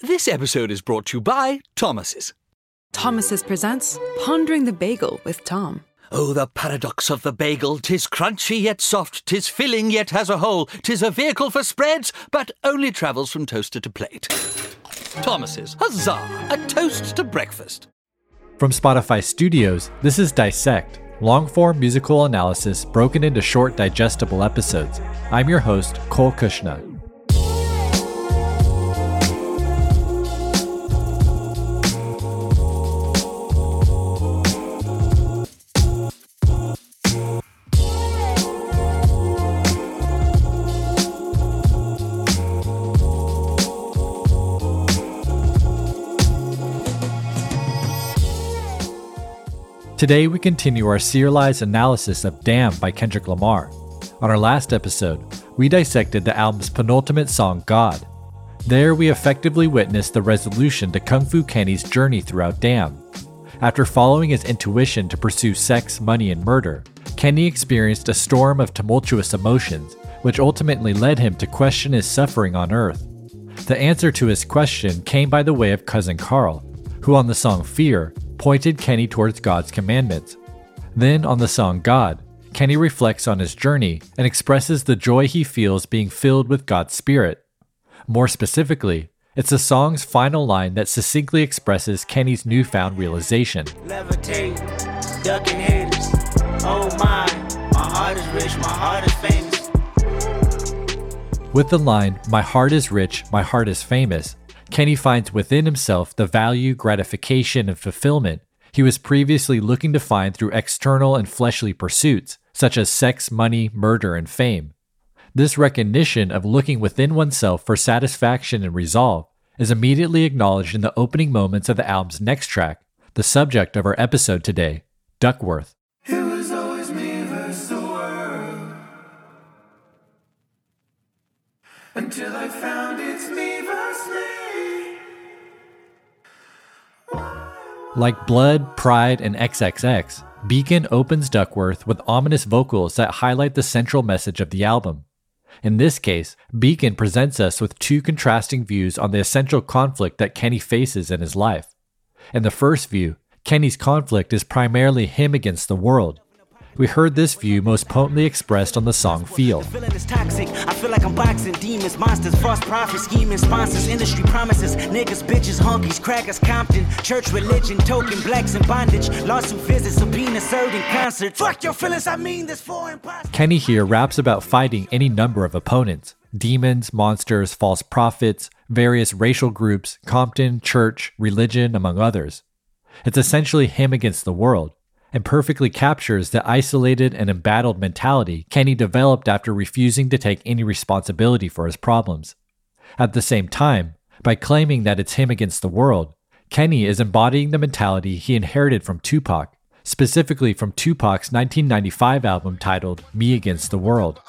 This episode is brought to you by Thomas's. Thomas's presents Pondering the Bagel with Tom. Oh, the paradox of the bagel! Tis crunchy yet soft, tis filling yet has a hole, tis a vehicle for spreads, but only travels from toaster to plate. Thomas's, huzzah! A toast to breakfast. From Spotify Studios, this is Dissect, long form musical analysis broken into short, digestible episodes. I'm your host, Cole Cuchna. Today, we continue our serialized analysis of Damn by Kendrick Lamar. On our last episode, we dissected the album's penultimate song, God. There, we effectively witnessed the resolution to Kung Fu Kenny's journey throughout Damn. After following his intuition to pursue sex, money, and murder, Kenny experienced a storm of tumultuous emotions, which ultimately led him to question his suffering on Earth. The answer to his question came by the way of Cousin Carl, who on the song Fear pointed Kenny towards God's commandments. Then, on the song God, Kenny reflects on his journey and expresses the joy he feels being filled with God's Spirit. More specifically, it's the song's final line that succinctly expresses Kenny's newfound realization. Levitate, ducking haters. Oh my, my heart is rich, my heart is famous. With the line, My heart is rich, my heart is famous, Kenny finds within himself the value, gratification, and fulfillment he was previously looking to find through external and fleshly pursuits, such as sex, money, murder, and fame. This recognition of looking within oneself for satisfaction and resolve is immediately acknowledged in the opening moments of the album's next track, the subject of our episode today, Duckworth. Until Like Blood, Pride, and XXX, Bekon opens Duckworth with ominous vocals that highlight the central message of the album. In this case, Bekon presents us with two contrasting views on the essential conflict that Kenny faces in his life. In the first view, Kenny's conflict is primarily him against the world, we heard this view most potently expressed on the song Feel. The feeling is toxic. I feel like I'm boxing demons, monsters, false prophets, scheming sponsors, industry promises, niggas, bitches, honkies, crackers, Compton, church, religion, token, blacks in bondage, lawsuit visits, subpoena served in concert. Fuck your feelings, I mean this for impossible. Kenny here raps about fighting any number of opponents demons, monsters, false prophets, various racial groups, Compton, church, religion, among others. It's essentially him against the world and perfectly captures the isolated and embattled mentality Kenny developed after refusing to take any responsibility for his problems. At the same time, by claiming that it's him against the world, Kenny is embodying the mentality he inherited from Tupac, specifically from Tupac's 1995 album titled Me Against the World.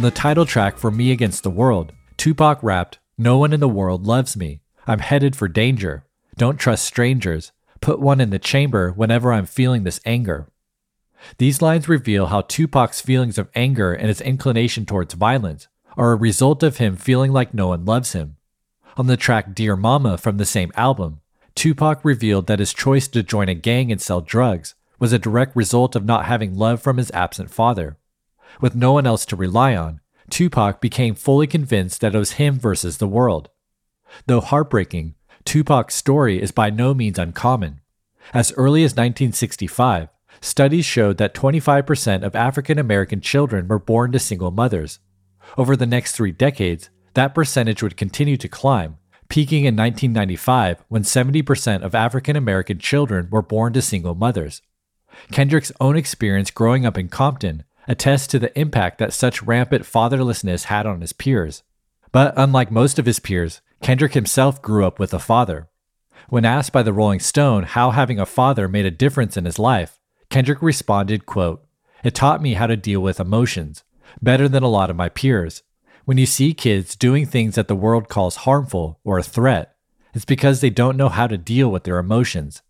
On the title track for Me Against the World, Tupac rapped, No one in the world loves me. I'm headed for danger. Don't trust strangers. Put one in the chamber whenever I'm feeling this anger. These lines reveal how Tupac's feelings of anger and his inclination towards violence are a result of him feeling like no one loves him. On the track Dear Mama from the same album, Tupac revealed that his choice to join a gang and sell drugs was a direct result of not having love from his absent father. With no one else to rely on, Tupac became fully convinced that it was him versus the world. Though heartbreaking, Tupac's story is by no means uncommon. As early as 1965, studies showed that 25% of African American children were born to single mothers. Over the next three decades, that percentage would continue to climb, peaking in 1995 when 70% of African American children were born to single mothers. Kendrick's own experience growing up in Compton attests to the impact that such rampant fatherlessness had on his peers. But unlike most of his peers, Kendrick himself grew up with a father. When asked by the Rolling Stone how having a father made a difference in his life, Kendrick responded, quote, It taught me how to deal with emotions, better than a lot of my peers. When you see kids doing things that the world calls harmful or a threat, it's because they don't know how to deal with their emotions.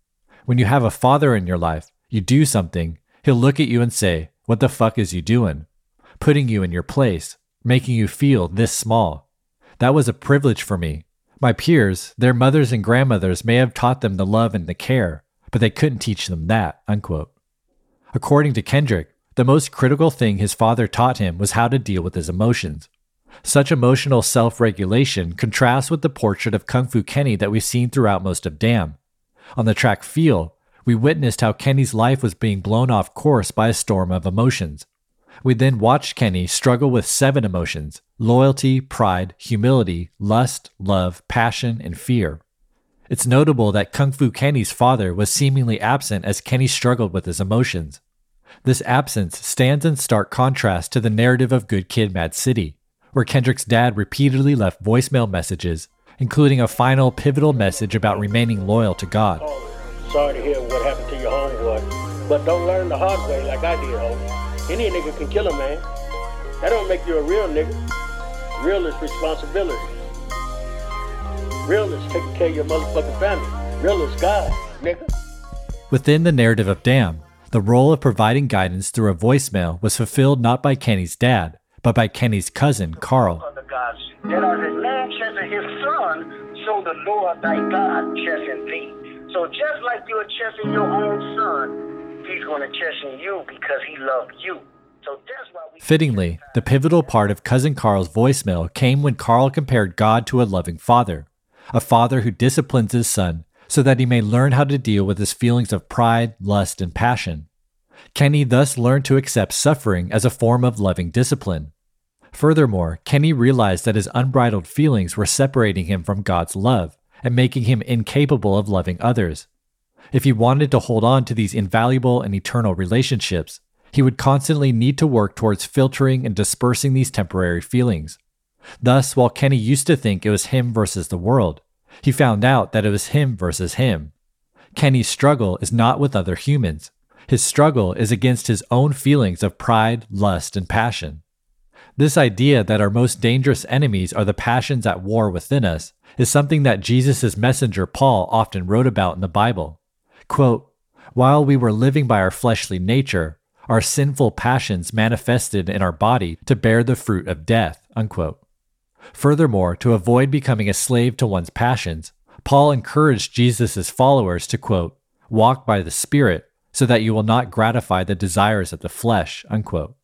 When you have a father in your life, you do something, he'll look at you and say, What the fuck is you doing? Putting you in your place, making you feel this small. That was a privilege for me. My peers, their mothers and grandmothers may have taught them the love and the care, but they couldn't teach them that. Unquote. According to Kendrick, the most critical thing his father taught him was how to deal with his emotions. Such emotional self regulation contrasts with the portrait of Kung Fu Kenny that we've seen throughout most of Damn. On the track Feel, we witnessed how Kenny's life was being blown off course by a storm of emotions. We then watched Kenny struggle with seven emotions loyalty, pride, humility, lust, love, passion, and fear. It's notable that Kung Fu Kenny's father was seemingly absent as Kenny struggled with his emotions. This absence stands in stark contrast to the narrative of Good Kid Mad City, where Kendrick's dad repeatedly left voicemail messages, including a final pivotal message about remaining loyal to God. Sorry to hear what happened to your homeboy, but don't learn the hard way like I did, homie. Any nigga can kill a man. That don't make you a real nigga. Real is responsibility. Real is taking care of your motherfucking family. Real is God, nigga. Within the narrative of Damn, the role of providing guidance through a voicemail was fulfilled not by Kenny's dad, but by Kenny's cousin, Carl. That are his man chasing his son, so the Lord thy God chasing thee. So just like you're chasing your own son, he's going to chasing you because he loved you. So. Fittingly, the pivotal part of Cousin Carl's voicemail came when Carl compared God to a loving father, a father who disciplines his son so that he may learn how to deal with his feelings of pride, lust, and passion. Kenny thus learned to accept suffering as a form of loving discipline. Furthermore, Kenny realized that his unbridled feelings were separating him from God's love and making him incapable of loving others. If he wanted to hold on to these invaluable and eternal relationships, he would constantly need to work towards filtering and dispersing these temporary feelings. Thus, while Kenny used to think it was him versus the world, he found out that it was him versus him. Kenny's struggle is not with other humans. His struggle is against his own feelings of pride, lust, and passion. This idea that our most dangerous enemies are the passions at war within us is something that Jesus' messenger Paul often wrote about in the Bible. Quote, While we were living by our fleshly nature, our sinful passions manifested in our body to bear the fruit of death. Unquote. Furthermore, to avoid becoming a slave to one's passions, Paul encouraged Jesus' followers to quote, walk by the Spirit so that you will not gratify the desires of the flesh. Unquote.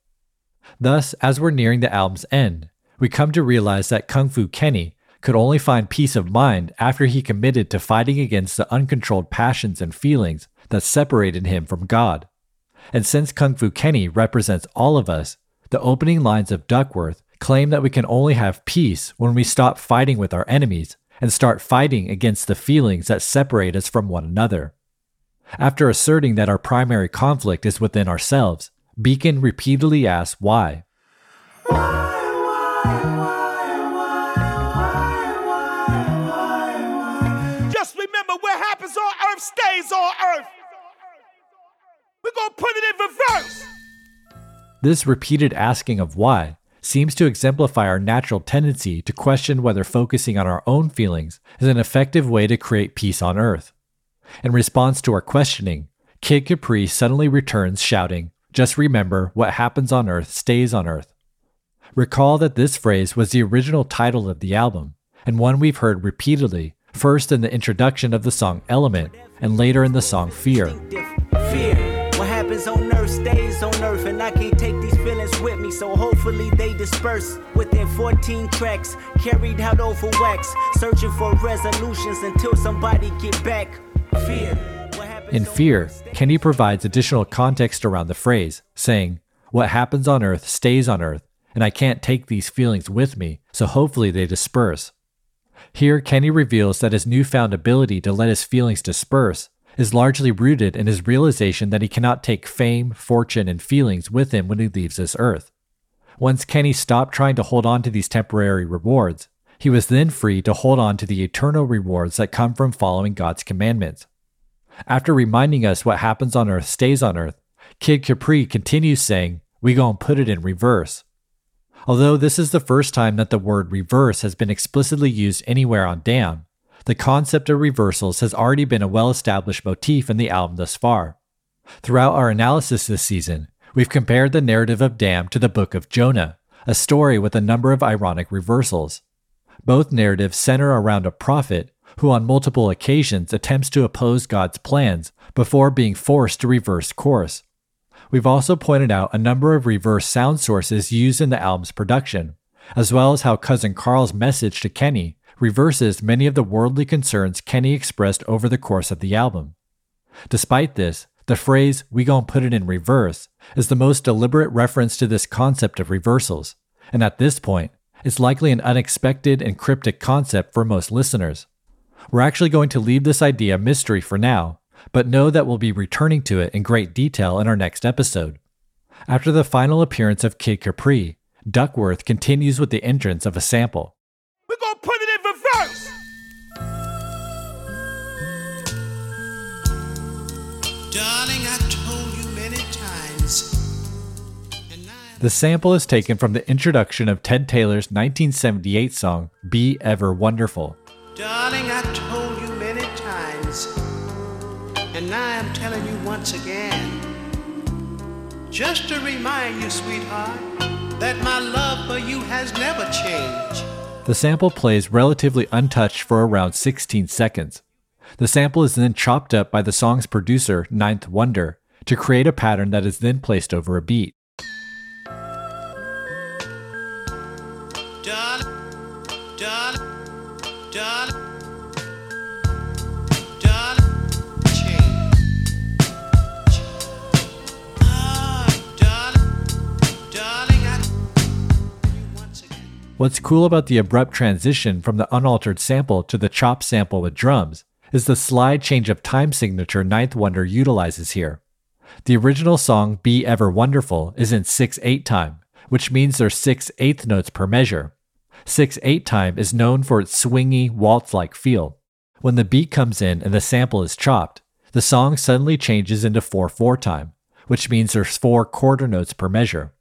Thus, as we're nearing the album's end, we come to realize that Kung Fu Kenny could only find peace of mind after he committed to fighting against the uncontrolled passions and feelings that separated him from God. And since Kung Fu Kenny represents all of us, the opening lines of Duckworth claim that we can only have peace when we stop fighting with our enemies and start fighting against the feelings that separate us from one another. After asserting that our primary conflict is within ourselves, Bekon repeatedly asks why. On earth. We're going to put it in reverse. This repeated asking of why seems to exemplify our natural tendency to question whether focusing on our own feelings is an effective way to create peace on earth. In response to our questioning, Kid Capri suddenly returns shouting, Just remember, what happens on earth stays on earth. Recall that this phrase was the original title of the album, and one we've heard repeatedly, first in the introduction of the song Element, and later in the song Fear. Fear. What happens on earth stays on earth, and I can't take these feelings with me, so hopefully they disperse within 14 tracks, carried out over wax, searching for resolutions until somebody get back. Fear. In Fear, Kenny provides additional context around the phrase, saying, What happens on earth stays on earth, and I can't take these feelings with me, so hopefully they disperse. Here, Kenny reveals that his newfound ability to let his feelings disperse is largely rooted in his realization that he cannot take fame, fortune, and feelings with him when he leaves this earth. Once Kenny stopped trying to hold on to these temporary rewards, he was then free to hold on to the eternal rewards that come from following God's commandments. After reminding us what happens on earth stays on earth, Kid Capri continues saying, We gon' put it in reverse. Although this is the first time that the word reverse has been explicitly used anywhere on Damn, The concept of reversals has already been a well established motif in the album thus far. Throughout our analysis this season, we've compared the narrative of Damn to the Book of Jonah, a story with a number of ironic reversals. Both narratives center around a prophet who, on multiple occasions, attempts to oppose God's plans before being forced to reverse course. We've also pointed out a number of reverse sound sources used in the album's production, as well as how Cousin Carl's message to Kenny reverses many of the worldly concerns Kenny expressed over the course of the album. Despite this, the phrase, we gon' put it in reverse, is the most deliberate reference to this concept of reversals, and at this point, it's likely an unexpected and cryptic concept for most listeners. We're actually going to leave this idea a mystery for now, but know that we'll be returning to it in great detail in our next episode. After the final appearance of Kid Capri, Duckworth continues with the entrance of a sample. We're gonna put it in reverse. Darling, I told you many times. I The sample is taken from the introduction of Ted Taylor's 1978 song, Be Ever Wonderful. Darling, and now I'm telling you once again. Just to remind you, sweetheart, that my love for you has never changed. The sample plays relatively untouched for around 16 seconds. The sample is then chopped up by the song's producer, 9th Wonder, to create a pattern that is then placed over a beat. What's cool about the abrupt transition from the unaltered sample to the chop sample with drums is the slide change of time signature 9th Wonder utilizes here. The original song Be Ever Wonderful is in 6 8 time, which means there's 6 eighth notes per measure. 6 8 time is known for its swingy, waltz like feel. When the beat comes in and the sample is chopped, the song suddenly changes into 4 4 time, which means there's 4 quarter notes per measure.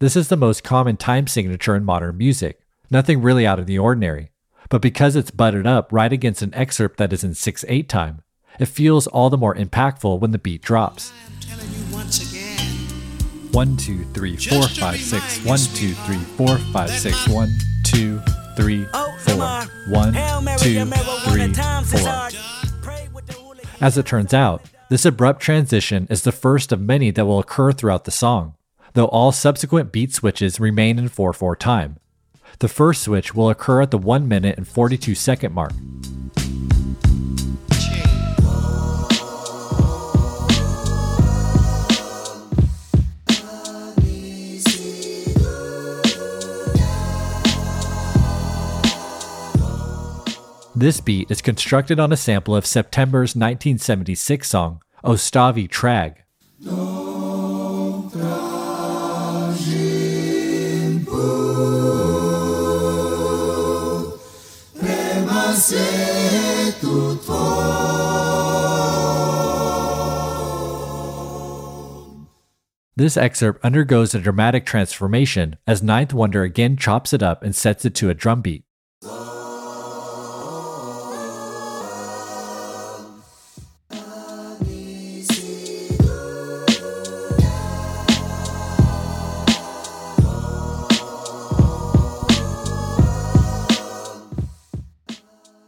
This is the most common time signature in modern music, nothing really out of the ordinary. But because it's butted up right against an excerpt that is in 6 8 time, it feels all the more impactful when the beat drops. I'm telling you 1, 2, 3, 4, 5, 6, 1, 2, 3, 4, 5, 6, 1, 2, 3, 4, 1, 2, 3, 4. As it turns out, this abrupt transition is the first of many that will occur throughout the song, though all subsequent beat switches remain in 4 4 time. The first switch will occur at the 1 minute and 42 second mark. This beat is constructed on a sample of September's 1976 song, Ostavi Trag. This excerpt undergoes a dramatic transformation as 9th Wonder again chops it up and sets it to a drum beat.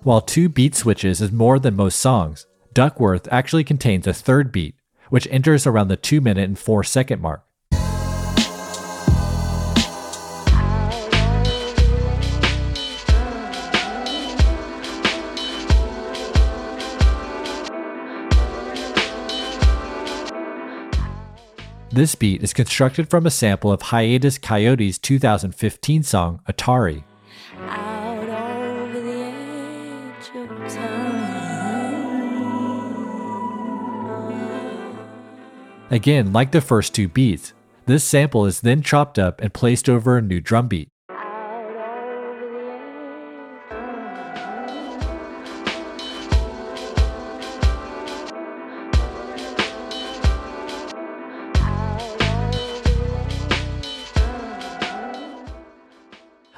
While two beat switches is more than most songs, Duckworth actually contains a third beat, which enters around the 2 minute and 4 second mark. This beat is constructed from a sample of Hiatus Kaiyote's 2015 song Atari. Again, like the first two beats, this sample is then chopped up and placed over a new drum beat.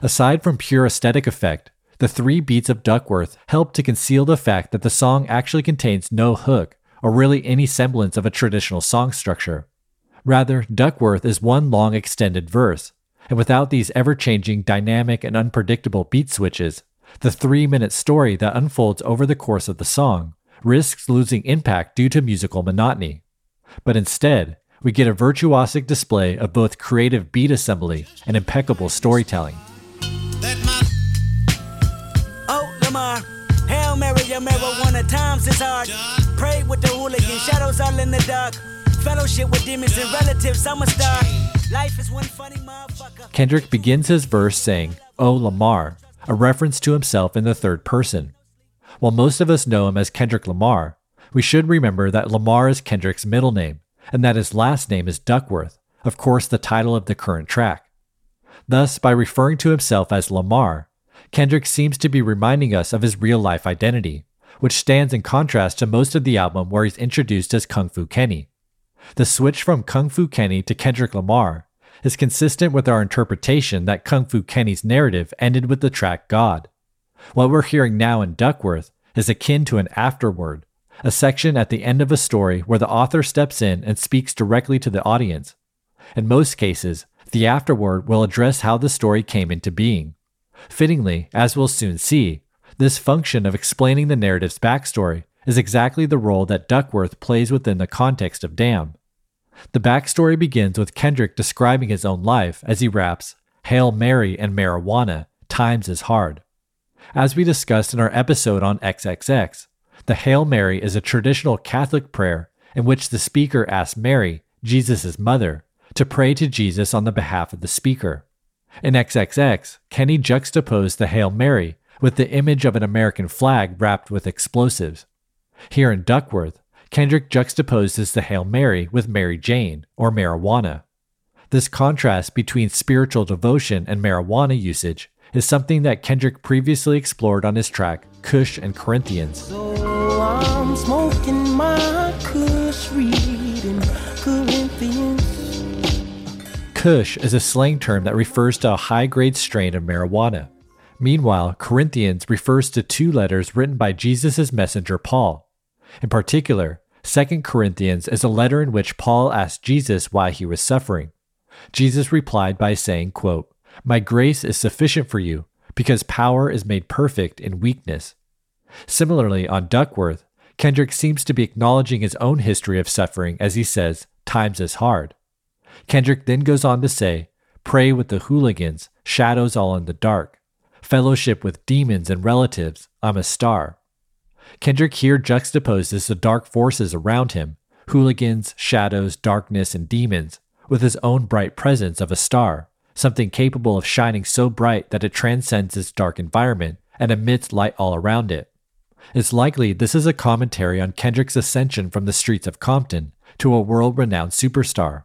Aside from pure aesthetic effect, The three beats of Duckworth help to conceal the fact that the song actually contains no hook or really any semblance of a traditional song structure. Rather, Duckworth is one long extended verse, and without these ever changing, dynamic, and unpredictable beat switches, the three minute story that unfolds over the course of the song risks losing impact due to musical monotony. But instead, we get a virtuosic display of both creative beat assembly and impeccable storytelling. Oh, Lamar. Hail Mary, your marijuana times is hard. Pray with the hooligan, shadows all in the dark. Fellowship with demons and relatives, I'm a star. Life is one funny motherfucker. Kendrick begins his verse saying, Oh Lamar, a reference to himself in the third person. While most of us know him as Kendrick Lamar, we should remember that Lamar is Kendrick's middle name, and that his last name is Duckworth, of course, the title of the current track. Thus, by referring to himself as Lamar, Kendrick seems to be reminding us of his real life identity, which stands in contrast to most of the album where he's introduced as Kung Fu Kenny. The switch from Kung Fu Kenny to Kendrick Lamar is consistent with our interpretation that Kung Fu Kenny's narrative ended with the track God. What we're hearing now in Duckworth is akin to an afterword, a section at the end of a story where the author steps in and speaks directly to the audience. In most cases, the afterword will address how the story came into being. Fittingly, as we'll soon see, this function of explaining the narrative's backstory is exactly the role that Duckworth plays within the context of Damn. The backstory begins with Kendrick describing his own life as he raps, Hail Mary and marijuana, times is hard. As we discussed in our episode on XXX, the Hail Mary is a traditional Catholic prayer in which the speaker asks Mary, Jesus' mother, to pray to Jesus on the behalf of the speaker. In XXX, Kenny juxtaposed the Hail Mary with the image of an American flag wrapped with explosives. Here in Duckworth, Kendrick juxtaposes the Hail Mary with Mary Jane, or marijuana. This contrast between spiritual devotion and marijuana usage is something that Kendrick previously explored on his track Kush and Corinthians. So I'm smoking my kush, reading Corinthians. Is a slang term that refers to a high grade strain of marijuana. Meanwhile, Corinthians refers to two letters written by Jesus' messenger Paul. In particular, 2 Corinthians is a letter in which Paul asked Jesus why he was suffering. Jesus replied by saying, quote, My grace is sufficient for you, because power is made perfect in weakness. Similarly, on Duckworth, Kendrick seems to be acknowledging his own history of suffering as he says, Times is hard. Kendrick then goes on to say, Pray with the hooligans, shadows all in the dark. Fellowship with demons and relatives, I'm a star. Kendrick here juxtaposes the dark forces around him hooligans, shadows, darkness, and demons with his own bright presence of a star, something capable of shining so bright that it transcends its dark environment and emits light all around it. It's likely this is a commentary on Kendrick's ascension from the streets of Compton to a world renowned superstar.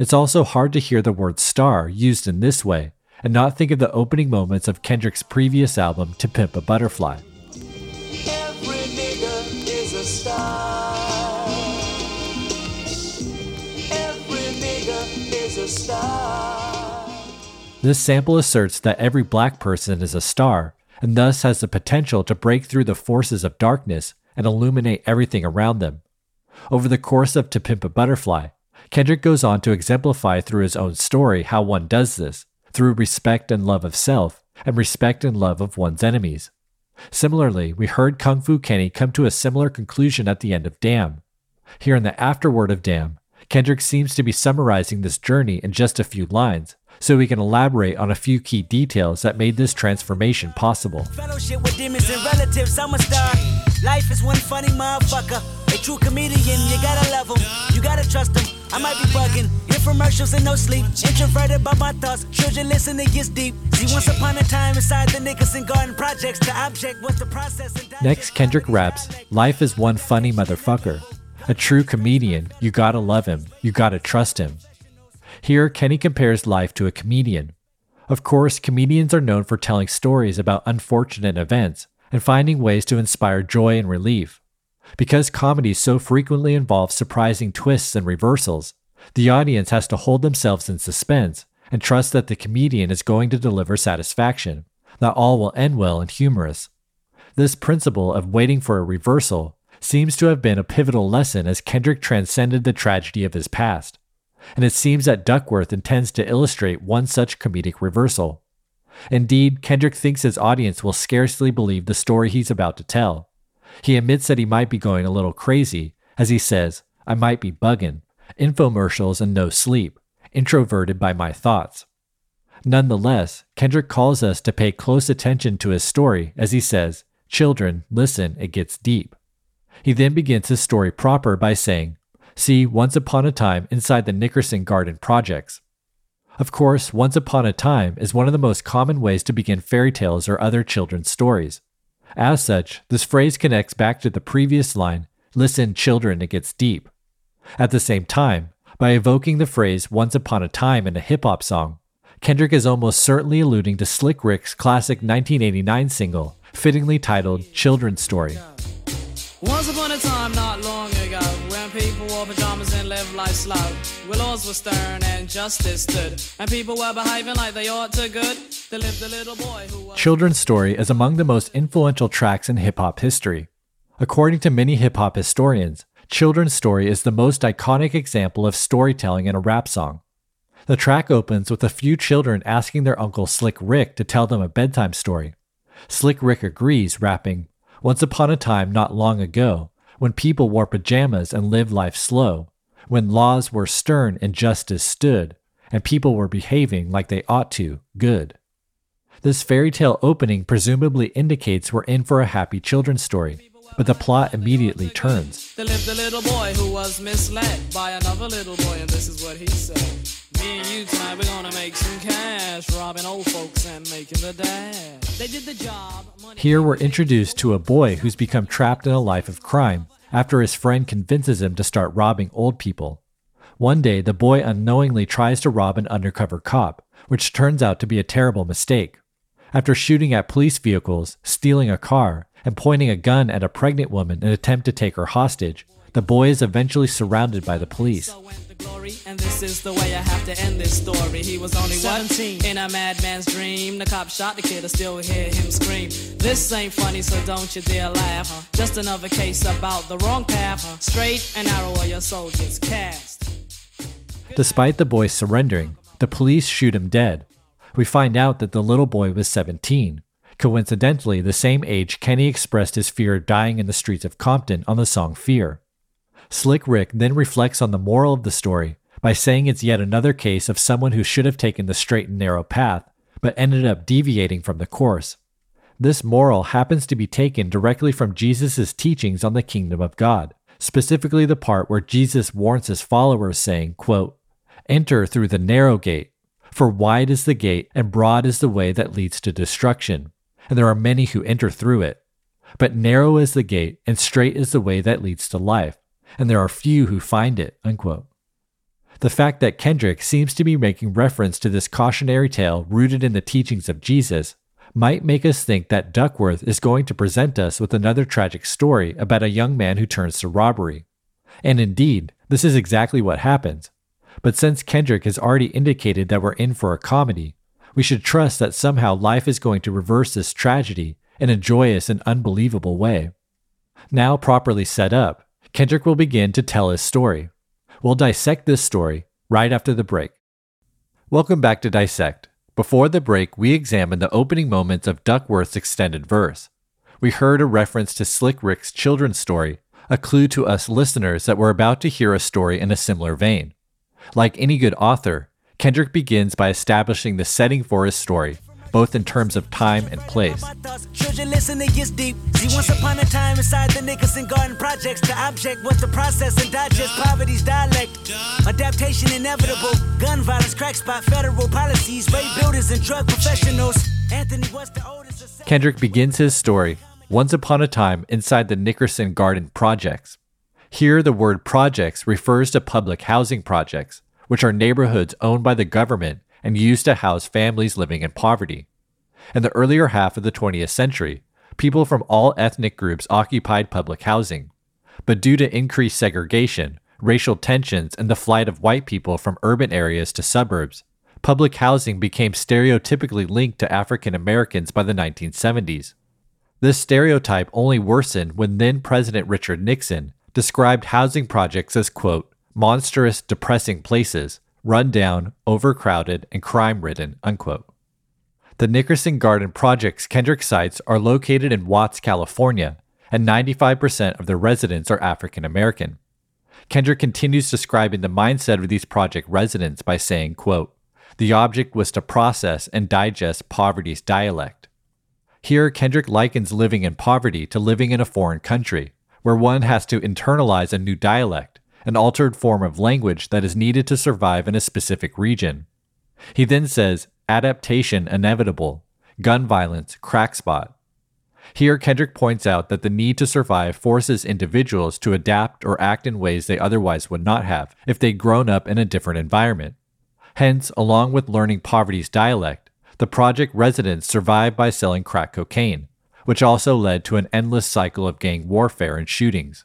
It's also hard to hear the word star used in this way and not think of the opening moments of Kendrick's previous album, To Pimp a Butterfly. Every nigga is a star. Every nigga is a star. This sample asserts that every black person is a star and thus has the potential to break through the forces of darkness and illuminate everything around them. Over the course of To Pimp a Butterfly, Kendrick goes on to exemplify through his own story how one does this through respect and love of self and respect and love of one's enemies. Similarly, we heard Kung Fu Kenny come to a similar conclusion at the end of Damn. Here in the afterword of Damn, Kendrick seems to be summarizing this journey in just a few lines, so we can elaborate on a few key details that made this transformation possible. Fellowship with demons and relatives, I'm a star. Life is one funny motherfucker. A true comedian, you gotta love him, you gotta trust him. I might be bugging, infomercials and no sleep. Introverted by my thoughts, children listen, it gets deep. See, once upon a time inside the Nickerson Garden projects, the object was the process. Next, Kendrick raps, Life is one funny motherfucker. A true comedian, you gotta love him, you gotta trust him. Here, Kenny compares life to a comedian. Of course, comedians are known for telling stories about unfortunate events and finding ways to inspire joy and relief. Because comedy so frequently involves surprising twists and reversals, the audience has to hold themselves in suspense and trust that the comedian is going to deliver satisfaction, that all will end well and humorous. This principle of waiting for a reversal seems to have been a pivotal lesson as Kendrick transcended the tragedy of his past. And it seems that Duckworth intends to illustrate one such comedic reversal. Indeed, Kendrick thinks his audience will scarcely believe the story he's about to tell. He admits that he might be going a little crazy, as he says, I might be bugging, infomercials and no sleep, introverted by my thoughts. Nonetheless, Kendrick calls us to pay close attention to his story as he says, Children, listen, it gets deep. He then begins his story proper by saying, See, Once Upon a Time inside the Nickerson Garden projects. Of course, Once Upon a Time is one of the most common ways to begin fairy tales or other children's stories. As such, this phrase connects back to the previous line, Listen, children, it gets deep. At the same time, by evoking the phrase Once Upon a Time in a hip hop song, Kendrick is almost certainly alluding to Slick Rick's classic 1989 single, fittingly titled Children's Story. Once upon a time, not long ago, when people wore pajamas and lived life slow, where laws were stern and justice stood, and people were behaving like they ought to good, there lived a little boy who. Children's Story is among the most influential tracks in hip hop history. According to many hip hop historians, Children's Story is the most iconic example of storytelling in a rap song. The track opens with a few children asking their uncle Slick Rick to tell them a bedtime story. Slick Rick agrees, rapping, Once upon a time not long ago, when people wore pajamas and lived life slow, when laws were stern and justice stood, and people were behaving like they ought to, good. This fairy tale opening presumably indicates we're in for a happy children's story, but the plot immediately turns. There lived a little boy who was misled by another little boy, and this is what he said. Me and you tonight, we're gonna make some cash, robbing old folks and making the dash. They did the job. Money Here we're introduced to a boy who's become trapped in a life of crime after his friend convinces him to start robbing old people. One day, the boy unknowingly tries to rob an undercover cop, which turns out to be a terrible mistake. After shooting at police vehicles, stealing a car, and pointing a gun at a pregnant woman in an attempt to take her hostage, the boy is eventually surrounded by the police. So went the glory, and this is the way I have to end this story. He was only 17 in a madman's dream. The cop shot the kid, I still hear him scream. This ain't funny, so don't you dare laugh. Just another case about the wrong path. Straight and narrow are your soul gets cast. Despite the boy surrendering, the police shoot him dead. We find out that the little boy was 17, coincidentally, the same age Kenny expressed his fear of dying in the streets of Compton on the song Fear. Slick Rick then reflects on the moral of the story by saying it's yet another case of someone who should have taken the straight and narrow path, but ended up deviating from the course. This moral happens to be taken directly from Jesus' teachings on the kingdom of God, specifically the part where Jesus warns his followers, saying, quote, Enter through the narrow gate, for wide is the gate and broad is the way that leads to destruction, and there are many who enter through it. But narrow is the gate and straight is the way that leads to life, and there are few who find it. Unquote. The fact that Kendrick seems to be making reference to this cautionary tale rooted in the teachings of Jesus might make us think that Duckworth is going to present us with another tragic story about a young man who turns to robbery. And indeed, this is exactly what happens. But since Kendrick has already indicated that we're in for a comedy, we should trust that somehow life is going to reverse this tragedy in a joyous and unbelievable way. Now properly set up, Kendrick will begin to tell his story. We'll dissect this story right after the break. Welcome back to Dissect. Before the break, we examined the opening moments of Duckworth's extended verse. We heard a reference to Slick Rick's children's story, a clue to us listeners that we're about to hear a story in a similar vein. Like any good author, Kendrick begins by establishing the setting for his story, both in terms of time and place. Children listen, it gets deep. See, once upon a time inside the Nickerson Garden projects, the object was to process and digest poverty's dialect. Adaptation inevitable. Gun violence, crack spot, federal policies, rape builders and drug professionals. Anthony was the oldest. Kendrick begins his story once upon a time inside the Nickerson Garden projects. Here, the word projects refers to public housing projects, which are neighborhoods owned by the government and used to house families living in poverty. In the earlier half of the 20th century, people from all ethnic groups occupied public housing. But due to increased segregation, racial tensions, and the flight of white people from urban areas to suburbs, public housing became stereotypically linked to African Americans by the 1970s. This stereotype only worsened when then President Richard Nixon described housing projects as, quote, monstrous, depressing places, run down, overcrowded, and crime ridden, unquote. The Nickerson Garden project's Kendrick sites are located in Watts, California, and 95% of their residents are African American. Kendrick continues describing the mindset of these project residents by saying, quote, the object was to process and digest poverty's dialect. Here, Kendrick likens living in poverty to living in a foreign country, where one has to internalize a new dialect, an altered form of language that is needed to survive in a specific region. He then says, adaptation inevitable, gun violence, crack spot. Here, Kendrick points out that the need to survive forces individuals to adapt or act in ways they otherwise would not have if they'd grown up in a different environment. Hence, along with learning poverty's dialect, the project residents survived by selling crack cocaine, which also led to an endless cycle of gang warfare and shootings.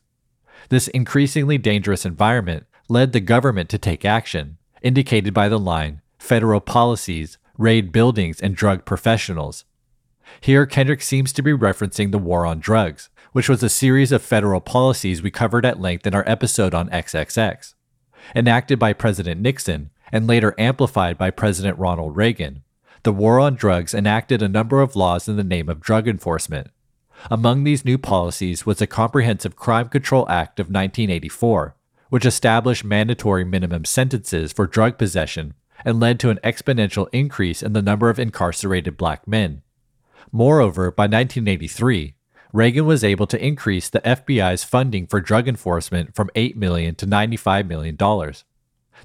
This increasingly dangerous environment led the government to take action, indicated by the line federal policies, raid buildings, and drug professionals. Here, Kendrick seems to be referencing the war on drugs, which was a series of federal policies we covered at length in our episode on XXX. Enacted by President Nixon and later amplified by President Ronald Reagan, the war on drugs enacted a number of laws in the name of drug enforcement. Among these new policies was the Comprehensive Crime Control Act of 1984, which established mandatory minimum sentences for drug possession and led to an exponential increase in the number of incarcerated black men. Moreover, by 1983, Reagan was able to increase the FBI's funding for drug enforcement from 8 million to $95 million.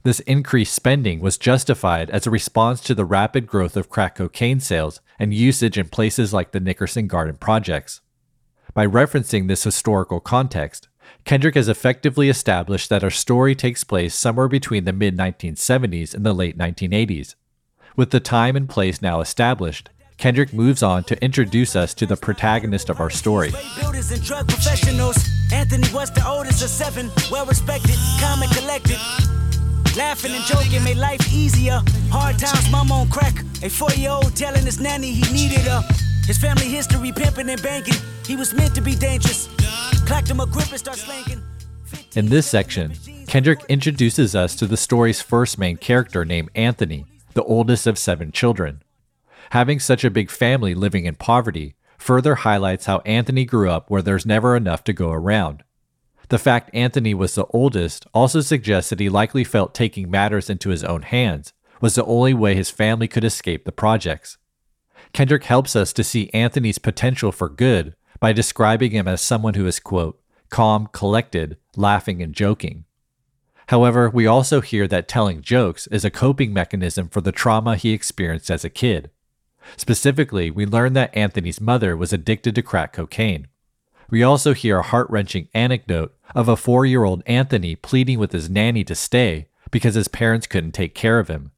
This increased spending was justified as a response to the rapid growth of crack cocaine sales and usage in places like the Nickerson Garden projects. By referencing this historical context, Kendrick has effectively established that our story takes place somewhere between the mid 1970s and the late 1980s. With the time and place now established, Kendrick moves on to introduce us to the protagonist of our story. Anthony was the oldest of seven, well respected, and collected. Laughing and joking made life easier. Hard times, mom on crack. A four year old telling his nanny he needed her. His family history pimping and banking. He was meant to be dangerous. Clacked him a grip and start slanking. In this section, Kendrick introduces us to the story's first main character named Anthony, the oldest of seven children. Having such a big family living in poverty further highlights how Anthony grew up where there's never enough to go around. The fact Anthony was the oldest also suggests that he likely felt taking matters into his own hands was the only way his family could escape the projects. Kendrick helps us to see Anthony's potential for good by describing him as someone who is, quote, calm, collected, laughing, and joking. However, we also hear that telling jokes is a coping mechanism for the trauma he experienced as a kid. Specifically, we learn that Anthony's mother was addicted to crack cocaine. We also hear a heart wrenching anecdote of a four year old Anthony pleading with his nanny to stay because his parents couldn't take care of him.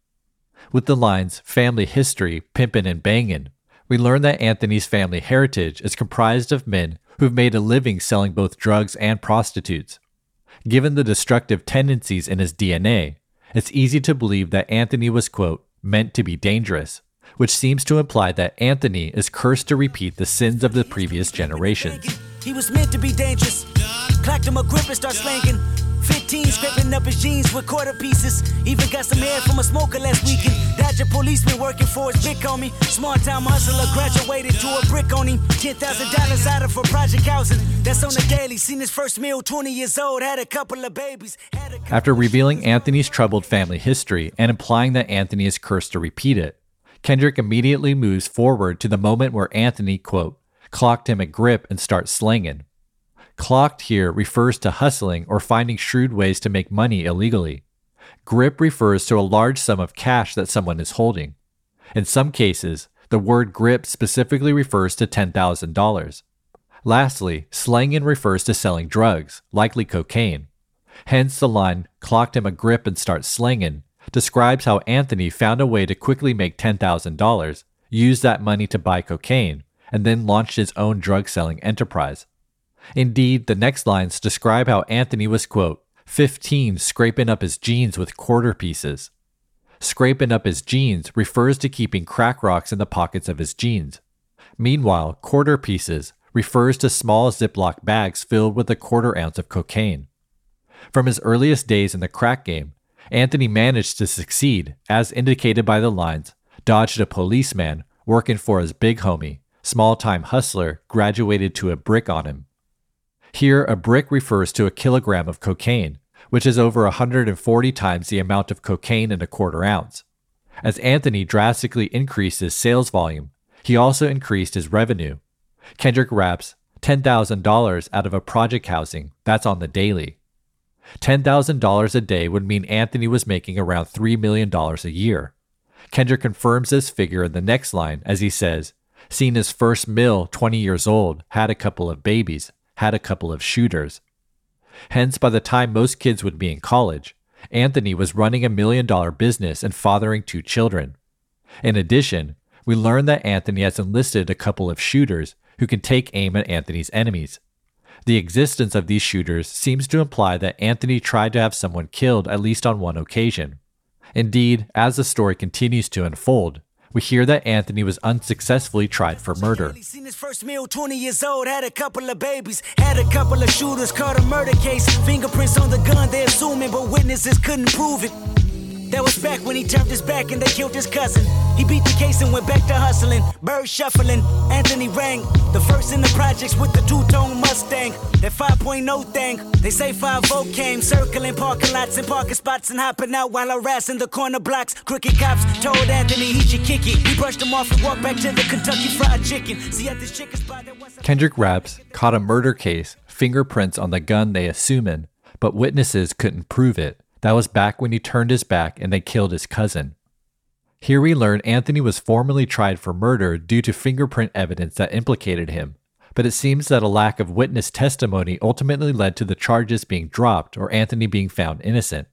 With the lines family history, pimpin' and bangin', we learn that Anthony's family heritage is comprised of men who've made a living selling both drugs and prostitutes. Given the destructive tendencies in his DNA, it's easy to believe that Anthony was, quote, meant to be dangerous, which seems to imply that Anthony is cursed to repeat the sins of the previous generations. He was meant to be dangerous. Clacked him a grip and start slanking. 15 scraping up his jeans with quarter pieces. Even got some hair from a smoker last weekend. Dodger policeman working for his big homie. Small time hustler graduated to a brick on him. $10,000 out of for project housing. That's on the daily. Seen his first meal, 20 years old. Had a couple of babies. After revealing Anthony's troubled family history and implying that Anthony is cursed to repeat it, Kendrick immediately moves forward to the moment where Anthony, quote, clocked him a grip and start slanging. Clocked here refers to hustling or finding shrewd ways to make money illegally. Grip refers to a large sum of cash that someone is holding. In some cases, the word grip specifically refers to $10,000. Lastly, slanging refers to selling drugs, likely cocaine. Hence, the line, clocked him a grip and start slanging, describes how Anthony found a way to quickly make $10,000, use that money to buy cocaine, and then launched his own drug selling enterprise. Indeed, the next lines describe how Anthony was, quote, 15 scraping up his jeans with quarter pieces. Scraping up his jeans refers to keeping crack rocks in the pockets of his jeans. Meanwhile, quarter pieces refers to small Ziploc bags filled with a quarter ounce of cocaine. From his earliest days in the crack game, Anthony managed to succeed, as indicated by the lines dodged a policeman working for his big homie, small time hustler, graduated to a brick on him. Here, a brick refers to a kilogram of cocaine, which is over 140 times the amount of cocaine in a quarter ounce. As Anthony drastically increased his sales volume, he also increased his revenue. Kendrick raps $10,000 out of a project housing, that's on the daily. $10,000 a day would mean Anthony was making around $3 million a year. Kendrick confirms this figure in the next line as he says, Seen his first mill 20 years old, had a couple of babies, had a couple of shooters. Hence, by the time most kids would be in college, Anthony was running a million dollar business and fathering two children. In addition, we learn that Anthony has enlisted a couple of shooters who can take aim at Anthony's enemies. The existence of these shooters seems to imply that Anthony tried to have someone killed at least on one occasion. Indeed, as the story continues to unfold, we hear that Anthony was unsuccessfully tried for murder. Seen his first meal, 20 years old, had a couple of babies, had a couple of shooters, caught a murder case. Fingerprints on the gun, they assuming, but witnesses couldn't prove it. That was back when he turned his back and they killed his cousin. He beat the case and went back to hustling. Bird shuffling, Anthony rang. The first in the projects with the two-tone Mustang. That 5.0 thing. They say 5 came, circling parking lots and parking spots and hopping out while harassing the corner blocks. Crooked cops told Anthony he should kick it. He brushed him off and walked back to the Kentucky Fried Chicken. See at this chicken spot there was Kendrick raps caught a murder case, fingerprints on the gun they assuming, but witnesses couldn't prove it. That was back when he turned his back and they killed his cousin. Here we learn Anthony was formally tried for murder due to fingerprint evidence that implicated him, but it seems that a lack of witness testimony ultimately led to the charges being dropped or Anthony being found innocent.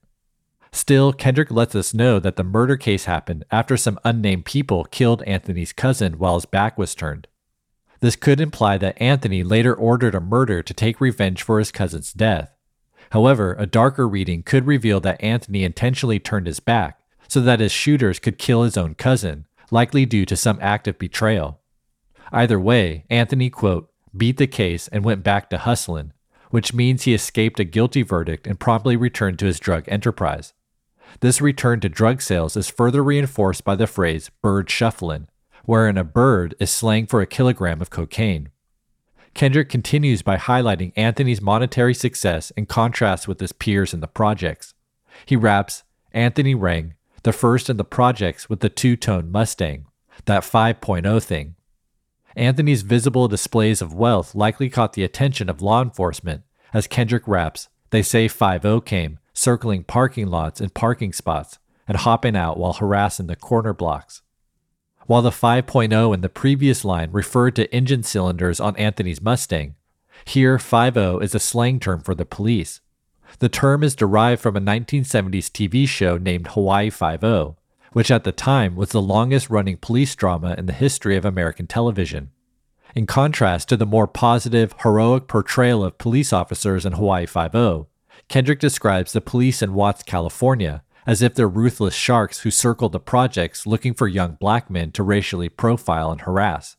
Still, Kendrick lets us know that the murder case happened after some unnamed people killed Anthony's cousin while his back was turned. This could imply that Anthony later ordered a murder to take revenge for his cousin's death. However, a darker reading could reveal that Anthony intentionally turned his back so that his shooters could kill his own cousin, likely due to some act of betrayal. Either way, Anthony, quote, beat the case and went back to hustling, which means he escaped a guilty verdict and promptly returned to his drug enterprise. This return to drug sales is further reinforced by the phrase bird shuffling, wherein a bird is slang for a kilogram of cocaine. Kendrick continues by highlighting Anthony's monetary success in contrast with his peers in the projects. He raps, Anthony rang, the first in the projects with the two tone Mustang, that 5.0 thing. Anthony's visible displays of wealth likely caught the attention of law enforcement, as Kendrick raps, they say 5 came, circling parking lots and parking spots, and hopping out while harassing the corner blocks. While the 5.0 in the previous line referred to engine cylinders on Anthony's Mustang, here 5.0 is a slang term for the police. The term is derived from a 1970s TV show named Hawaii Five-O, which at the time was the longest running police drama in the history of American television. In contrast to the more positive, heroic portrayal of police officers in Hawaii Five-O, Kendrick describes the police in Watts, California, as if they're ruthless sharks who circle the projects looking for young black men to racially profile and harass.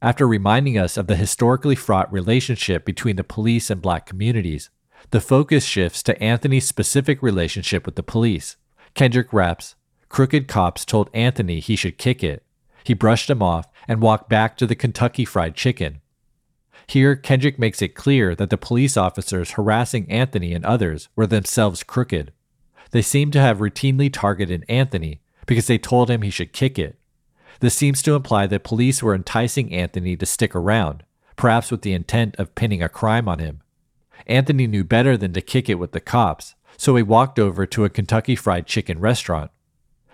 After reminding us of the historically fraught relationship between the police and black communities, the focus shifts to Anthony's specific relationship with the police. Kendrick raps, Crooked cops told Anthony he should kick it. He brushed him off and walked back to the Kentucky Fried Chicken. Here, Kendrick makes it clear that the police officers harassing Anthony and others were themselves crooked. They seem to have routinely targeted Anthony because they told him he should kick it. This seems to imply that police were enticing Anthony to stick around, perhaps with the intent of pinning a crime on him. Anthony knew better than to kick it with the cops, so he walked over to a Kentucky Fried Chicken restaurant.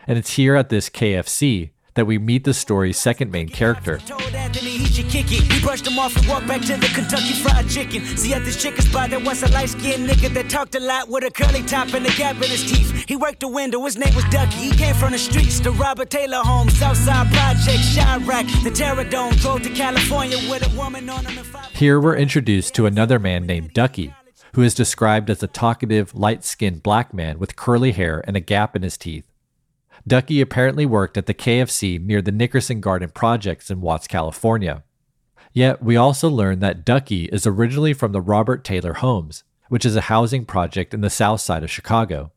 And it's here at this KFC that we meet the story's second main character. He should kick it. He brushed him off and walked back to the Kentucky Fried Chicken. See at this chicken spot there was a light skinned nigga that talked a lot with a curly top and a gap in his teeth. He worked the window, his name was Ducky. He came from the streets, the Robert Taylor home, Southside Project, Chiraq, the. Drove to California with a woman on him. Here we're introduced to another man named Ducky, who is described as a talkative, light skinned black man with curly hair and a gap in his teeth. Ducky apparently worked at the KFC near the Nickerson Garden Projects in Watts, California. Yet, we also learn that Ducky is originally from the Robert Taylor Homes, which is a housing project in the south side of Chicago.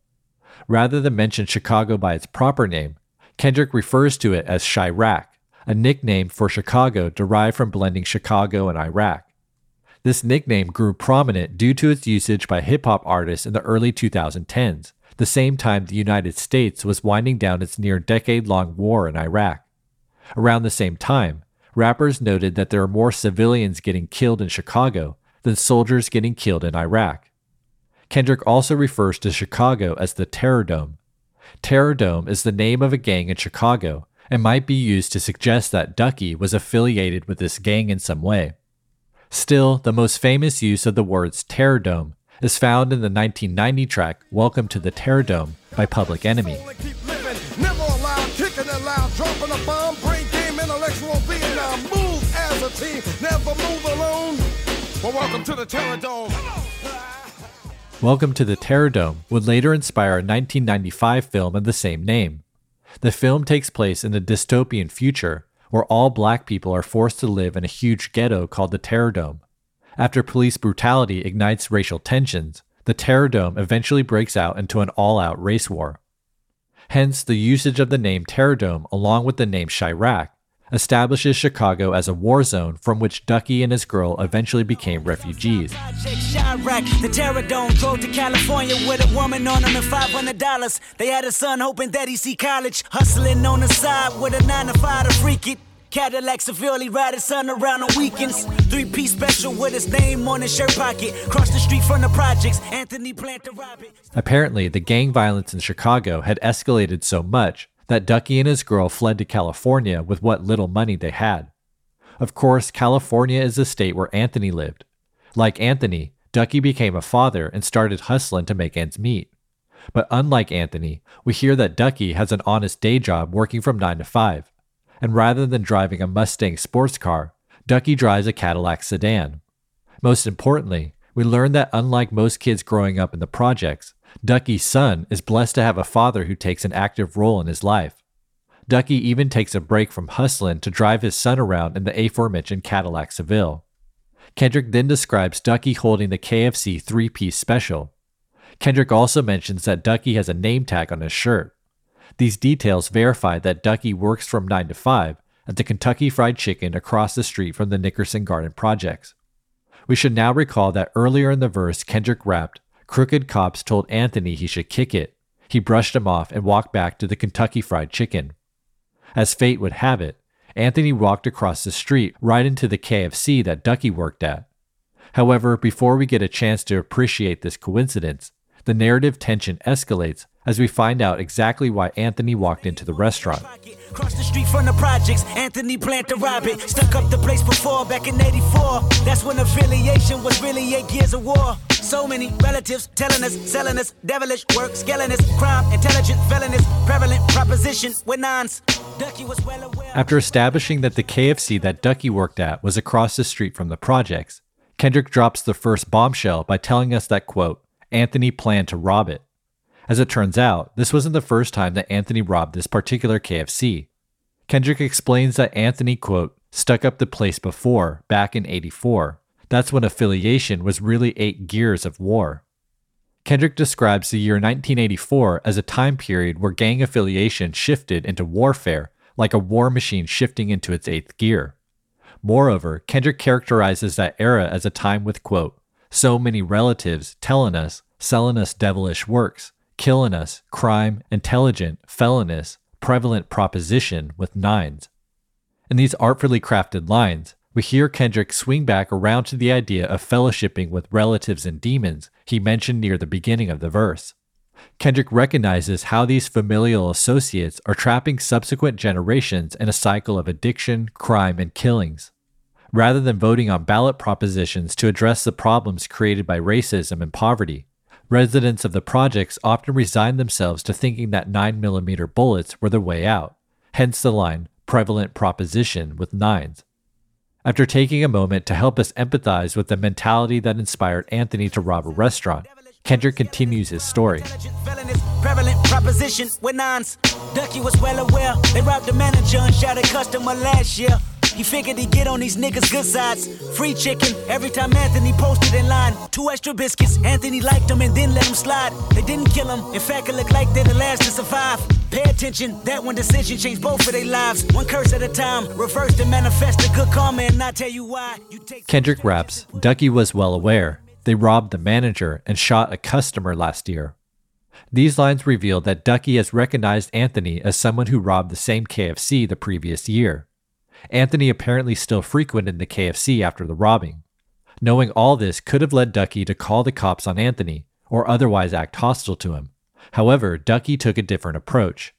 Rather than mention Chicago by its proper name, Kendrick refers to it as Chiraq, a nickname for Chicago derived from blending Chicago and Iraq. This nickname grew prominent due to its usage by hip hop artists in the early 2010s, the same time the United States was winding down its near decade long war in Iraq. Around the same time, rappers noted that there are more civilians getting killed in Chicago than soldiers getting killed in Iraq. Kendrick also refers to Chicago as the Terror Dome. Terror Dome is the name of a gang in Chicago and might be used to suggest that Ducky was affiliated with this gang in some way. Still, the most famous use of the words Terror Dome is found in the 1990 track Welcome to the Terror Dome by Public Enemy. Never allowed, kicking it loud, dropping a bomb, brain game, intellectual Vietnam. Move as a team, never move alone. Well, welcome to the Terror Dome. Welcome to the Terror Dome would later inspire a 1995 film of the same name. The film takes place in a dystopian future where all black people are forced to live in a huge ghetto called the Terror Dome. After police brutality ignites racial tensions, the Terror Dome eventually breaks out into an all out race war. Hence, the usage of the name Terror Dome along with the name Chiraq establishes Chicago as a war zone from which Ducky and his girl eventually became refugees. The Terror Dome, drove to California with a woman on him and $500. They had a son hoping that he see college, hustling on the side with a 9 to 5 to freak it. Cadillac severely ride his son around on weekends. Three piece special with his name on his shirt pocket. Cross the street from the projects. Anthony it. Apparently, the gang violence in Chicago had escalated so much that Ducky and his girl fled to California with what little money they had. Of course, California is the state where Anthony lived. Like Anthony, Ducky became a father and started hustling to make ends meet. But unlike Anthony, we hear that Ducky has an honest day job working from 9 to 5 and rather than driving a Mustang sports car, Ducky drives a Cadillac sedan. Most importantly, we learn that unlike most kids growing up in the projects, Ducky's son is blessed to have a father who takes an active role in his life. Ducky even takes a break from hustling to drive his son around in the aforementioned Cadillac Seville. Kendrick then describes Ducky holding the KFC three piece special. Kendrick also mentions that Ducky has a name tag on his shirt. These details verify that Ducky works from 9 to 5 at the Kentucky Fried Chicken across the street from the Nickerson Garden Projects. We should now recall that earlier in the verse, Kendrick rapped, Crooked cops told Anthony he should kick it. He brushed him off and walked back to the Kentucky Fried Chicken. As fate would have it, Anthony walked across the street right into the KFC that Ducky worked at. However, before we get a chance to appreciate this coincidence, the narrative tension escalates as we find out exactly why Anthony walked into the restaurant. Cross the street from the projects, Anthony planned to rob it. Stuck up the place before, back in 84. That's when affiliation was really eight years of war. So many relatives telling us, selling us, devilish work, scaling us, crime, intelligent, felonious, prevalent proposition with nines. Ducky was well. After establishing that the KFC that Ducky worked at was across the street from the projects, Kendrick drops the first bombshell by telling us that, quote, Anthony planned to rob it. As it turns out, this wasn't the first time that Anthony robbed this particular KFC. Kendrick explains that Anthony, quote, stuck up the place before, back in 84. That's when affiliation was really eight gears of war. Kendrick describes the year 1984 as a time period where gang affiliation shifted into warfare, like a war machine shifting into its eighth gear. Moreover, Kendrick characterizes that era as a time with, quote, so many relatives telling us, selling us devilish works, killing us, crime, intelligent, felonious, prevalent proposition with nines. In these artfully crafted lines, we hear Kendrick swing back around to the idea of fellowshipping with relatives and demons he mentioned near the beginning of the verse. Kendrick recognizes how these familial associates are trapping subsequent generations in a cycle of addiction, crime, and killings. Rather than voting on ballot propositions to address the problems created by racism and poverty, Residents of the projects often resigned themselves to thinking that 9mm bullets were the way out, hence the line, prevalent proposition with nines. After taking a moment to help us empathize with the mentality that inspired Anthony to rob a restaurant, Kendrick continues his story. Prevalent proposition with nines. Ducky was well aware. They robbed the manager and shot a customer last year. He figured he'd get on these niggas' good sides. Free chicken every time Anthony posted in line. Two extra biscuits. Anthony liked them and then let them slide. They didn't kill him. In fact, it looked like they're the last to survive. Pay attention, that one decision changed both of their lives. One curse at a time. Reverse and manifest a good karma and not tell you why. You take Kendrick raps, Ducky was well aware. They robbed the manager and shot a customer last year. These lines reveal that Ducky has recognized Anthony as someone who robbed the same KFC the previous year. Anthony apparently still frequented the KFC after the robbing. Knowing all this could have led Ducky to call the cops on Anthony or otherwise act hostile to him. However, Ducky took a different approach.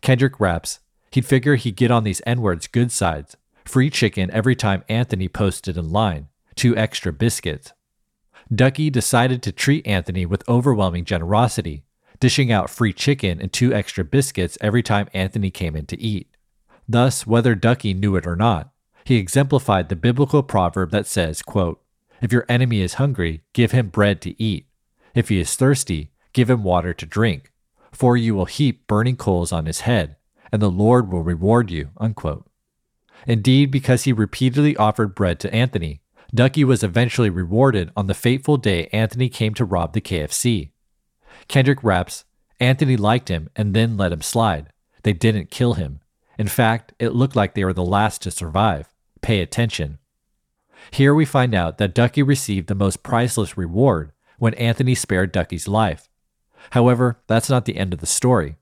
Kendrick raps, he'd figure he'd get on these N words good sides, free chicken every time Anthony posted in line, two extra biscuits. Ducky decided to treat Anthony with overwhelming generosity, dishing out free chicken and two extra biscuits every time Anthony came in to eat. Thus, whether Ducky knew it or not, he exemplified the biblical proverb that says, quote, If your enemy is hungry, give him bread to eat. If he is thirsty, give him water to drink. For you will heap burning coals on his head, and the Lord will reward you. Unquote. Indeed, because he repeatedly offered bread to Anthony, Ducky was eventually rewarded on the fateful day Anthony came to rob the KFC. Kendrick raps, Anthony liked him and then let him slide. They didn't kill him. In fact, it looked like they were the last to survive. Pay attention. Here we find out that Ducky received the most priceless reward when Anthony spared Ducky's life. However, that's not the end of the story.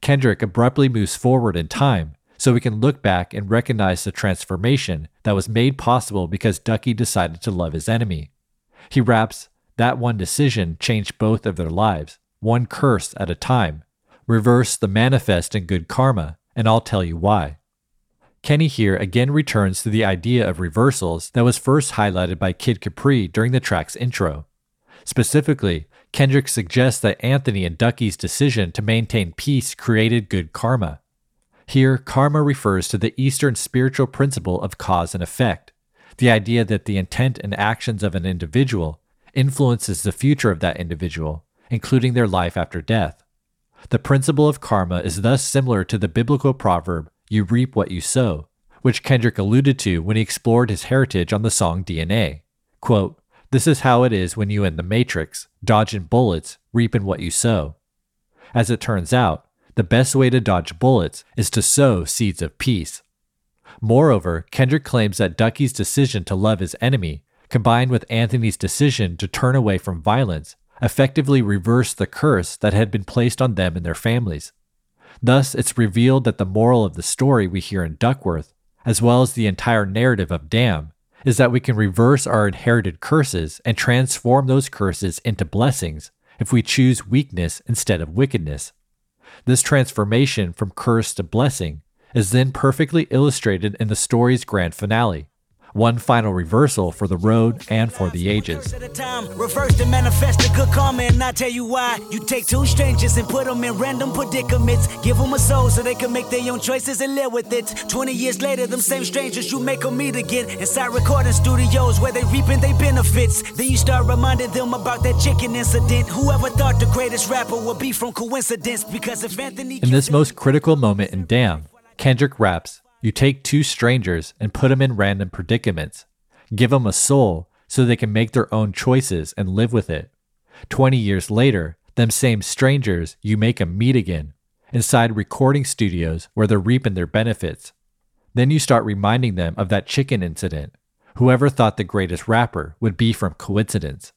Kendrick abruptly moves forward in time so we can look back and recognize the transformation that was made possible because Ducky decided to love his enemy. He raps, That one decision changed both of their lives, one curse at a time. Reverse the manifest in good karma, and I'll tell you why. Kenny here again returns to the idea of reversals that was first highlighted by Kid Capri during the track's intro. Specifically, Kendrick suggests that Anthony and Ducky's decision to maintain peace created good karma. Here, karma refers to the Eastern spiritual principle of cause and effect, the idea that the intent and actions of an individual influences the future of that individual, including their life after death. The principle of karma is thus similar to the biblical proverb, you reap what you sow, which Kendrick alluded to when he explored his heritage on the song DNA. Quote, This is how it is when you in the Matrix, dodging bullets, reaping what you sow. As it turns out, the best way to dodge bullets is to sow seeds of peace. Moreover, Kendrick claims that Ducky's decision to love his enemy, combined with Anthony's decision to turn away from violence, effectively reverse the curse that had been placed on them and their families. Thus, it's revealed that the moral of the story we hear in Duckworth, as well as the entire narrative of Damn, is that we can reverse our inherited curses and transform those curses into blessings if we choose weakness instead of wickedness. This transformation from curse to blessing is then perfectly illustrated in the story's grand finale, one final reversal for the road and for the ages. Reverse the manifest a good karma and I tell you why. You take two strangers and put them in random predicaments. Give them a soul so they can make their own choices and live with it. 20 years later, them same strangers you make them meet again inside recording studios where they reaping their benefits. Then you start reminding them about that chicken incident. Whoever thought the greatest rapper would be from coincidence? Because if Anthony. In this most critical moment in Damn, Kendrick raps, you take two strangers and put them in random predicaments. Give them a soul so they can make their own choices and live with it. 20 years later, them same strangers, you make them meet again inside recording studios where they're reaping their benefits. Then you start reminding them of that chicken incident. Whoever thought the greatest rapper would be from coincidence.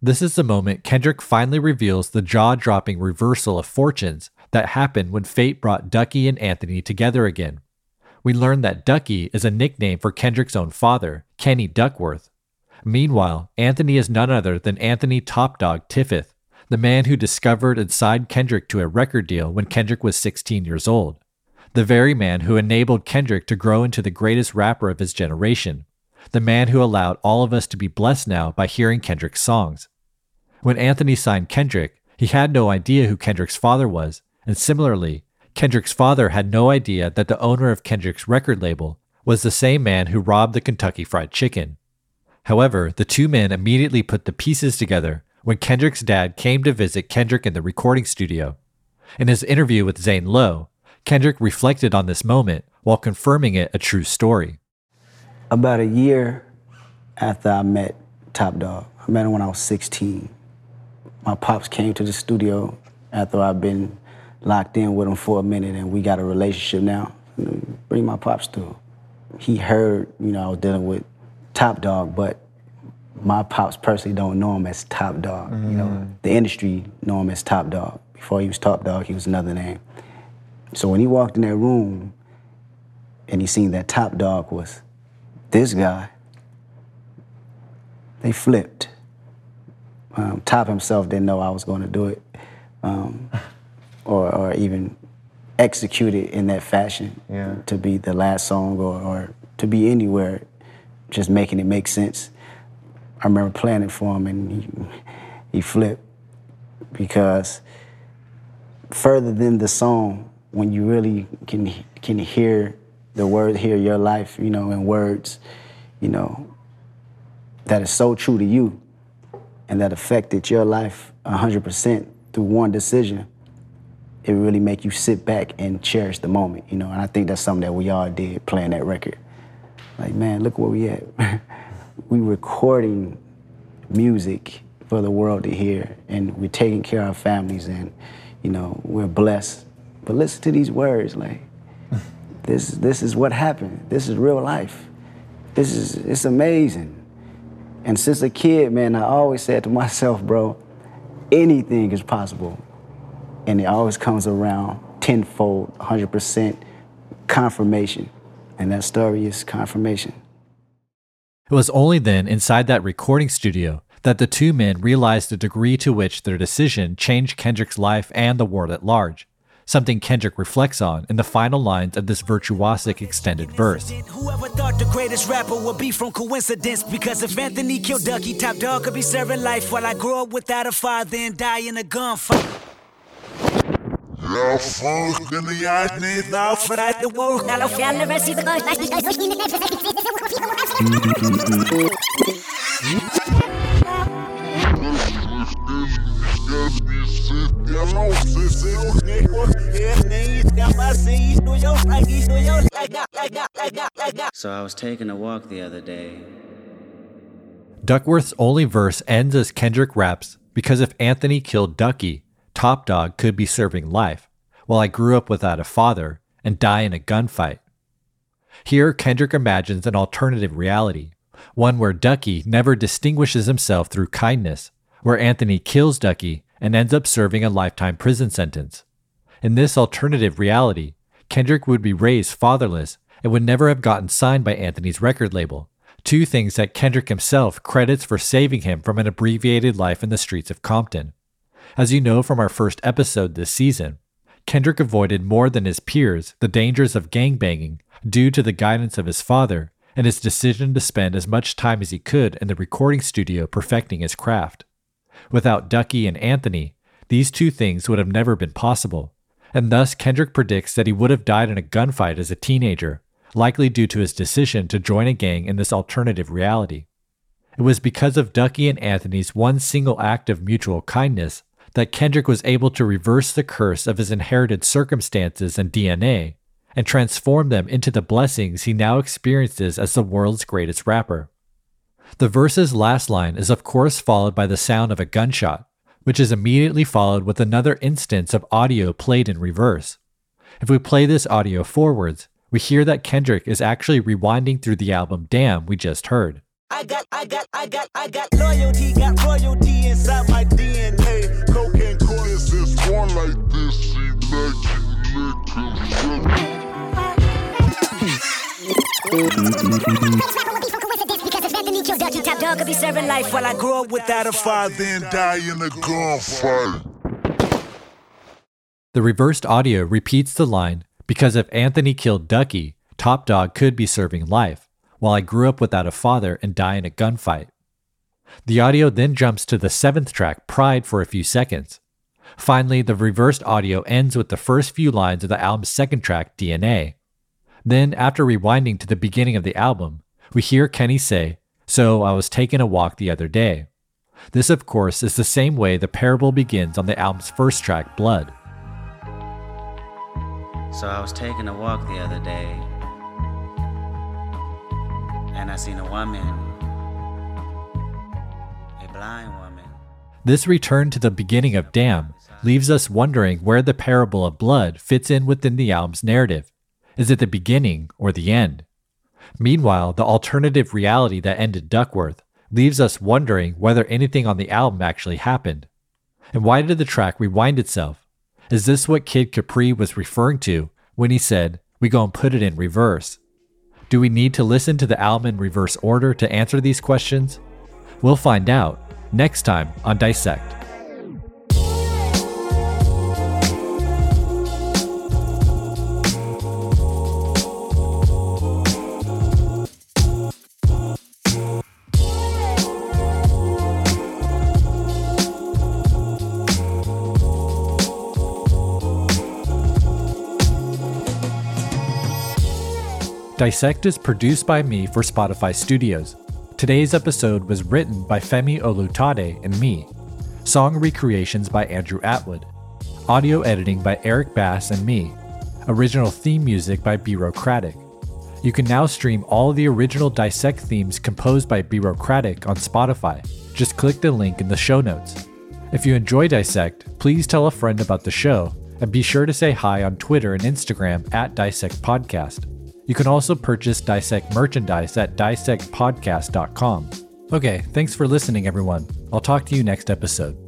This is the moment Kendrick finally reveals the jaw dropping reversal of fortunes that happened when fate brought Ducky and Anthony together again we learn that Ducky is a nickname for Kendrick's own father, Kenny Duckworth. Meanwhile, Anthony is none other than Anthony Top Dawg Tiffith, the man who discovered and signed Kendrick to a record deal when Kendrick was 16 years old. The very man who enabled Kendrick to grow into the greatest rapper of his generation. The man who allowed all of us to be blessed now by hearing Kendrick's songs. When Anthony signed Kendrick, he had no idea who Kendrick's father was, and similarly, Kendrick's father had no idea that the owner of Kendrick's record label was the same man who robbed the Kentucky Fried Chicken. However, the two men immediately put the pieces together when Kendrick's dad came to visit Kendrick in the recording studio. In his interview with Zane Lowe, Kendrick reflected on this moment while confirming it a true story. About a year after I met Top Dawg, I met him when I was 16. My pops came to the studio after I've been locked in with him for a minute and we got a relationship now. Bring my pops through. He heard, you know, I was dealing with Top Dawg, but my pops personally don't know him as Top Dawg. Mm-hmm. You know, mm-hmm. the industry know him as Top Dawg. Before he was Top Dawg, he was another name. So when he walked in that room and he seen that Top Dawg was this guy, they flipped. Um, Top himself didn't know I was going to do it, um, or, or even execute it in that fashion yeah. to be the last song or, or to be anywhere, just making it make sense. I remember playing it for him and he, he flipped because further than the song, when you really can can hear the word, hear your life, you know, in words, you know, that is so true to you and that affected your life 100% through one decision, it really make you sit back and cherish the moment, you know. And I think that's something that we all did playing that record. Like, man, look where we at. we recording music for the world to hear, and we're taking care of our families, and you know we're blessed. But listen to these words, like this. This is what happened. This is real life. This is it's amazing. And since a kid, man, I always said to myself, bro, anything is possible, and it always comes around tenfold, hundred percent confirmation, and that story is confirmation. It was only then, inside that recording studio, that the two men realized the degree to which their decision changed Kendrick's life and the world at large, something Kendrick reflects on in the final lines of this virtuosic extended verse. Whoever thought the greatest rapper would be from coincidence? Because if Anthony killed Ducky, Top Dawg could be serving life while I grow up without a father and die in a gunfight. So I was taking a walk the other day. Duckworth's only verse ends as Kendrick raps because if Anthony killed Ducky, Top Dawg could be serving life, while I grew up without a father and die in a gunfight. Here, Kendrick imagines an alternative reality, one where Ducky never distinguishes himself through kindness, where Anthony kills Ducky and ends up serving a lifetime prison sentence. In this alternative reality, Kendrick would be raised fatherless and would never have gotten signed by Anthony's record label, two things that Kendrick himself credits for saving him from an abbreviated life in the streets of Compton. As you know from our first episode this season, Kendrick avoided more than his peers the dangers of gangbanging due to the guidance of his father and his decision to spend as much time as he could in the recording studio perfecting his craft. Without Ducky and Anthony, these two things would have never been possible, and thus Kendrick predicts that he would have died in a gunfight as a teenager, likely due to his decision to join a gang in this alternative reality. It was because of Ducky and Anthony's one single act of mutual kindness that Kendrick was able to reverse the curse of his inherited circumstances and DNA and transform them into the blessings he now experiences as the world's greatest rapper. The verse's last line is, of course, followed by the sound of a gunshot, which is immediately followed with another instance of audio played in reverse. If we play this audio forwards, we hear that Kendrick is actually rewinding through the album Damn we just heard. I got, I got, I got, I got loyalty, got royalty inside my DNA. Cocaine this is one like this, she Top be serving life while I grow up without a father and die in a gunfight. The reversed audio repeats the line because if Anthony killed Ducky, Top Dawg could be serving life, while I grew up without a father and die in a gunfight. The audio then jumps to the seventh track, Pride, for a few seconds. Finally, the reversed audio ends with the first few lines of the album's second track, DNA. Then, after rewinding to the beginning of the album, we hear Kenny say, So I was taking a walk the other day. This, of course, is the same way the parable begins on the album's first track, Blood. So I was taking a walk the other day, and I seen a woman, a blind woman. This return to the beginning of Damn leaves us wondering where the parable of blood fits in within the album's narrative. Is it the beginning or the end? Meanwhile, the alternative reality that ended Duckworth leaves us wondering whether anything on the album actually happened. And why did the track rewind itself? Is this what Kid Capri was referring to when he said, We go and put it in reverse? Do we need to listen to the album in reverse order to answer these questions? We'll find out next time on Dissect. Dissect is produced by me for Spotify Studios. Today's episode was written by Femi Olutade and me. Song recreations by Andrew Atwood. Audio editing by Eric Bass and me. Original theme music by Bureaucratic. You can now stream all the original Dissect themes composed by Bureaucratic on Spotify. Just click the link in the show notes. If you enjoy Dissect, please tell a friend about the show and be sure to say hi on Twitter and Instagram at Dissect Podcast. You can also purchase Dissect merchandise at dissectpodcast.com. Okay, thanks for listening, everyone. I'll talk to you next episode.